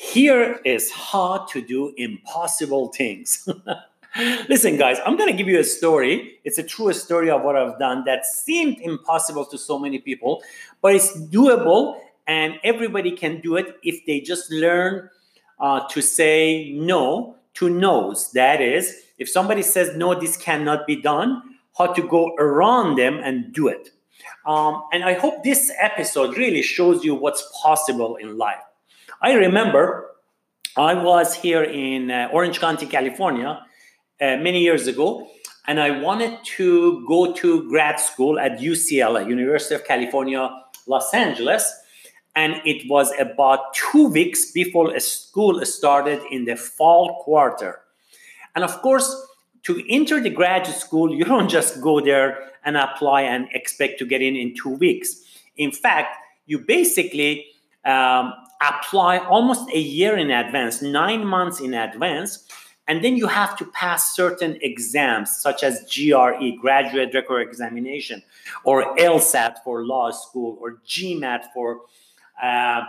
Here is how to do impossible things. Listen, guys, I'm going to give you a story. It's a true story of what I've done that seemed impossible to so many people, but it's doable and everybody can do it if they just learn uh, to say no to no's. That is, if somebody says, no, this cannot be done, how to go around them and do it. Um, and I hope this episode really shows you what's possible in life. I remember I was here in uh, Orange County, California, uh, many years ago, and I wanted to go to grad school at UCLA, University of California, Los Angeles. And it was about two weeks before school started in the fall quarter. And of course, to enter the graduate school, you don't just go there and apply and expect to get in in two weeks. In fact, you basically um, apply almost a year in advance, nine months in advance, and then you have to pass certain exams such as GRE, Graduate Record Examination, or LSAT for law school, or GMAT for uh,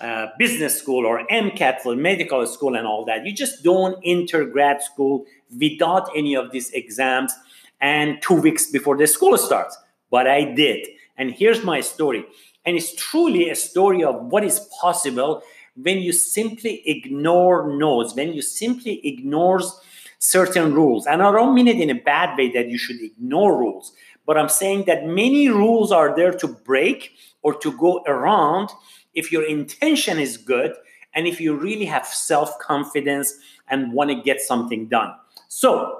uh, business school, or MCAT for medical school, and all that. You just don't enter grad school without any of these exams and two weeks before the school starts. But I did. And here's my story. And it's truly a story of what is possible when you simply ignore no's, when you simply ignores certain rules. And I don't mean it in a bad way that you should ignore rules, but I'm saying that many rules are there to break or to go around if your intention is good and if you really have self confidence and want to get something done. So,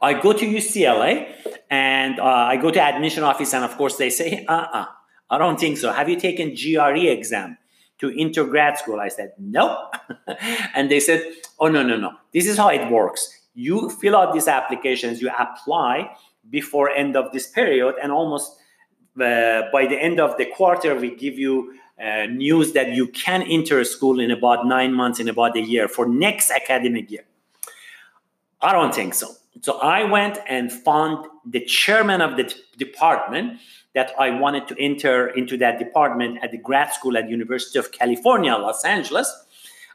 I go to UCLA and uh, I go to admission office, and of course they say, "Uh, uh-uh, I don't think so. Have you taken GRE exam to enter grad school?" I said, "Nope," and they said, "Oh no, no, no. This is how it works. You fill out these applications, you apply before end of this period, and almost uh, by the end of the quarter, we give you." Uh, news that you can enter a school in about nine months, in about a year for next academic year. I don't think so. So I went and found the chairman of the t- department that I wanted to enter into that department at the grad school at University of California, Los Angeles.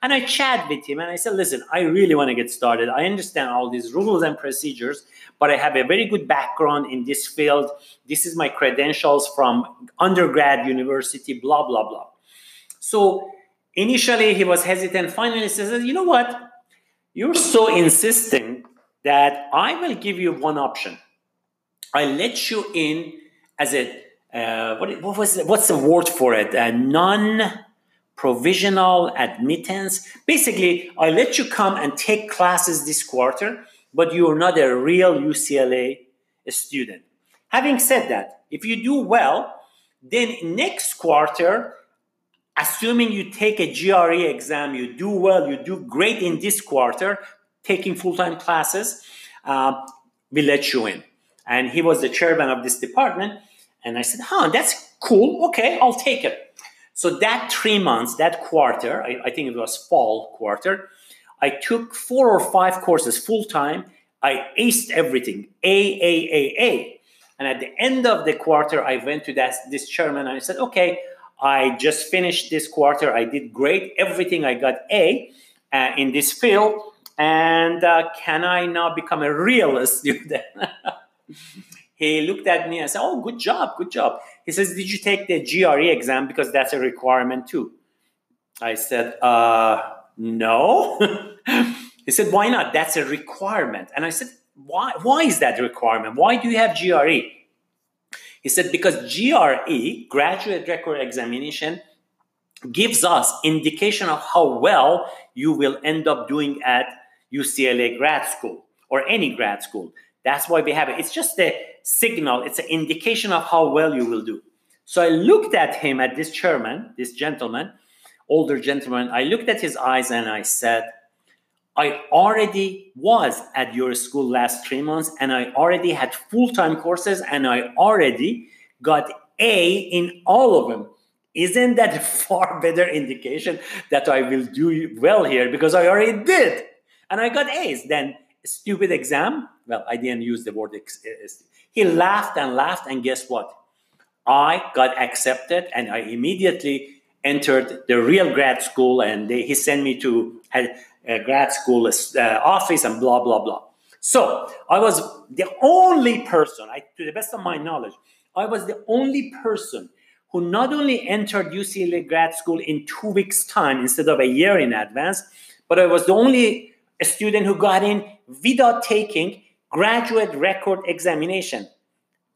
And I chat with him and I said, listen, I really want to get started. I understand all these rules and procedures, but I have a very good background in this field. This is my credentials from undergrad university, blah, blah, blah. So initially he was hesitant. Finally, he says, you know what? You're so insisting that I will give you one option. I let you in as a uh, what, what, was what's the word for it? A non-provisional admittance. Basically, I let you come and take classes this quarter, but you are not a real UCLA student. Having said that, if you do well, then next quarter, assuming you take a GRE exam, you do well, you do great in this quarter, taking full-time classes, uh, we let you in. And he was the chairman of this department. And I said, huh, that's cool. Okay, I'll take it. So that three months, that quarter, I, I think it was fall quarter, I took four or five courses full time. I aced everything, A, A, A, A. And at the end of the quarter, I went to that, this chairman and I said, okay, I just finished this quarter. I did great. Everything I got A uh, in this field and uh, can I now become a real student? he looked at me and said, Oh, good job, good job. He says, Did you take the GRE exam? Because that's a requirement too. I said, uh, No. he said, Why not? That's a requirement. And I said, Why, why is that requirement? Why do you have GRE? He said, Because GRE, graduate record examination, gives us indication of how well you will end up doing at UCLA grad school or any grad school. That's why we have it. It's just a signal, it's an indication of how well you will do. So I looked at him, at this chairman, this gentleman, older gentleman. I looked at his eyes and I said, I already was at your school last three months and I already had full time courses and I already got A in all of them. Isn't that a far better indication that I will do well here because I already did? and I got A's. Then stupid exam. Well, I didn't use the word. Ex- he laughed and laughed, and guess what? I got accepted, and I immediately entered the real grad school, and they, he sent me to a grad school uh, office and blah blah blah. So I was the only person, I, to the best of my knowledge, I was the only person who not only entered UCLA grad school in two weeks' time instead of a year in advance, but I was the only student who got in without taking graduate record examination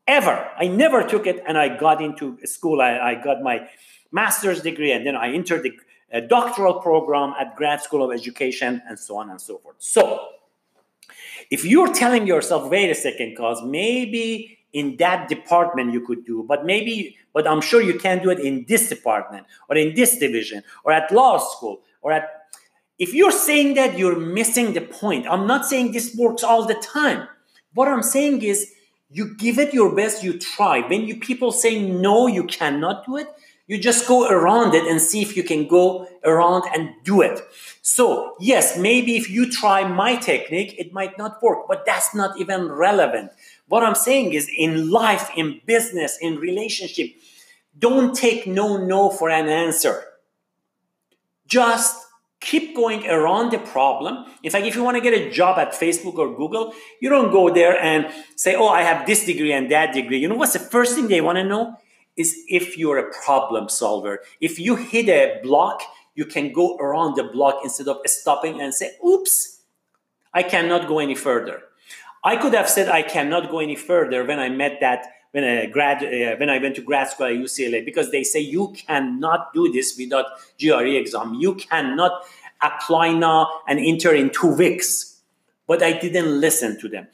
ever. I never took it, and I got into school. I, I got my master's degree, and then I entered the uh, doctoral program at Grad School of Education, and so on and so forth. So, if you're telling yourself, wait a second, cause maybe in that department you could do, but maybe, but I'm sure you can't do it in this department or in this division or at law school or at if you're saying that, you're missing the point. I'm not saying this works all the time. What I'm saying is you give it your best, you try. When you people say no, you cannot do it, you just go around it and see if you can go around and do it. So, yes, maybe if you try my technique, it might not work, but that's not even relevant. What I'm saying is in life, in business, in relationship, don't take no no for an answer. Just keep going around the problem. In fact, if you want to get a job at Facebook or Google, you don't go there and say, Oh, I have this degree and that degree. You know what's the first thing they want to know? Is if you're a problem solver. If you hit a block, you can go around the block instead of stopping and say, Oops, I cannot go any further. I could have said I cannot go any further when I met that when I grad uh, when I went to grad school at UCLA because they say you cannot do this without GRE exam. You cannot apply now and enter in two weeks. But I didn't listen to them.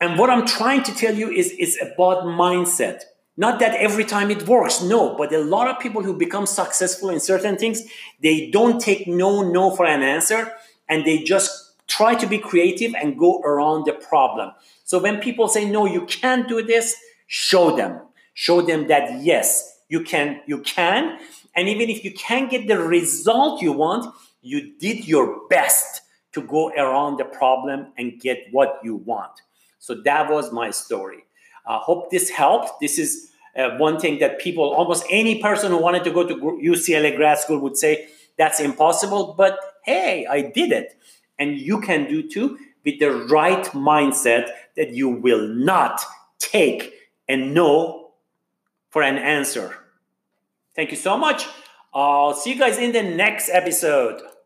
And what I'm trying to tell you is it's about mindset. Not that every time it works, no, but a lot of people who become successful in certain things, they don't take no, no for an answer, and they just try to be creative and go around the problem. So when people say, no, you can't do this, show them. Show them that yes, you can, you can. And even if you can't get the result you want, you did your best to go around the problem and get what you want. So that was my story. I hope this helped. This is uh, one thing that people, almost any person who wanted to go to UCLA grad school would say that's impossible. But hey, I did it. And you can do too with the right mindset that you will not take a no for an answer. Thank you so much. I'll see you guys in the next episode.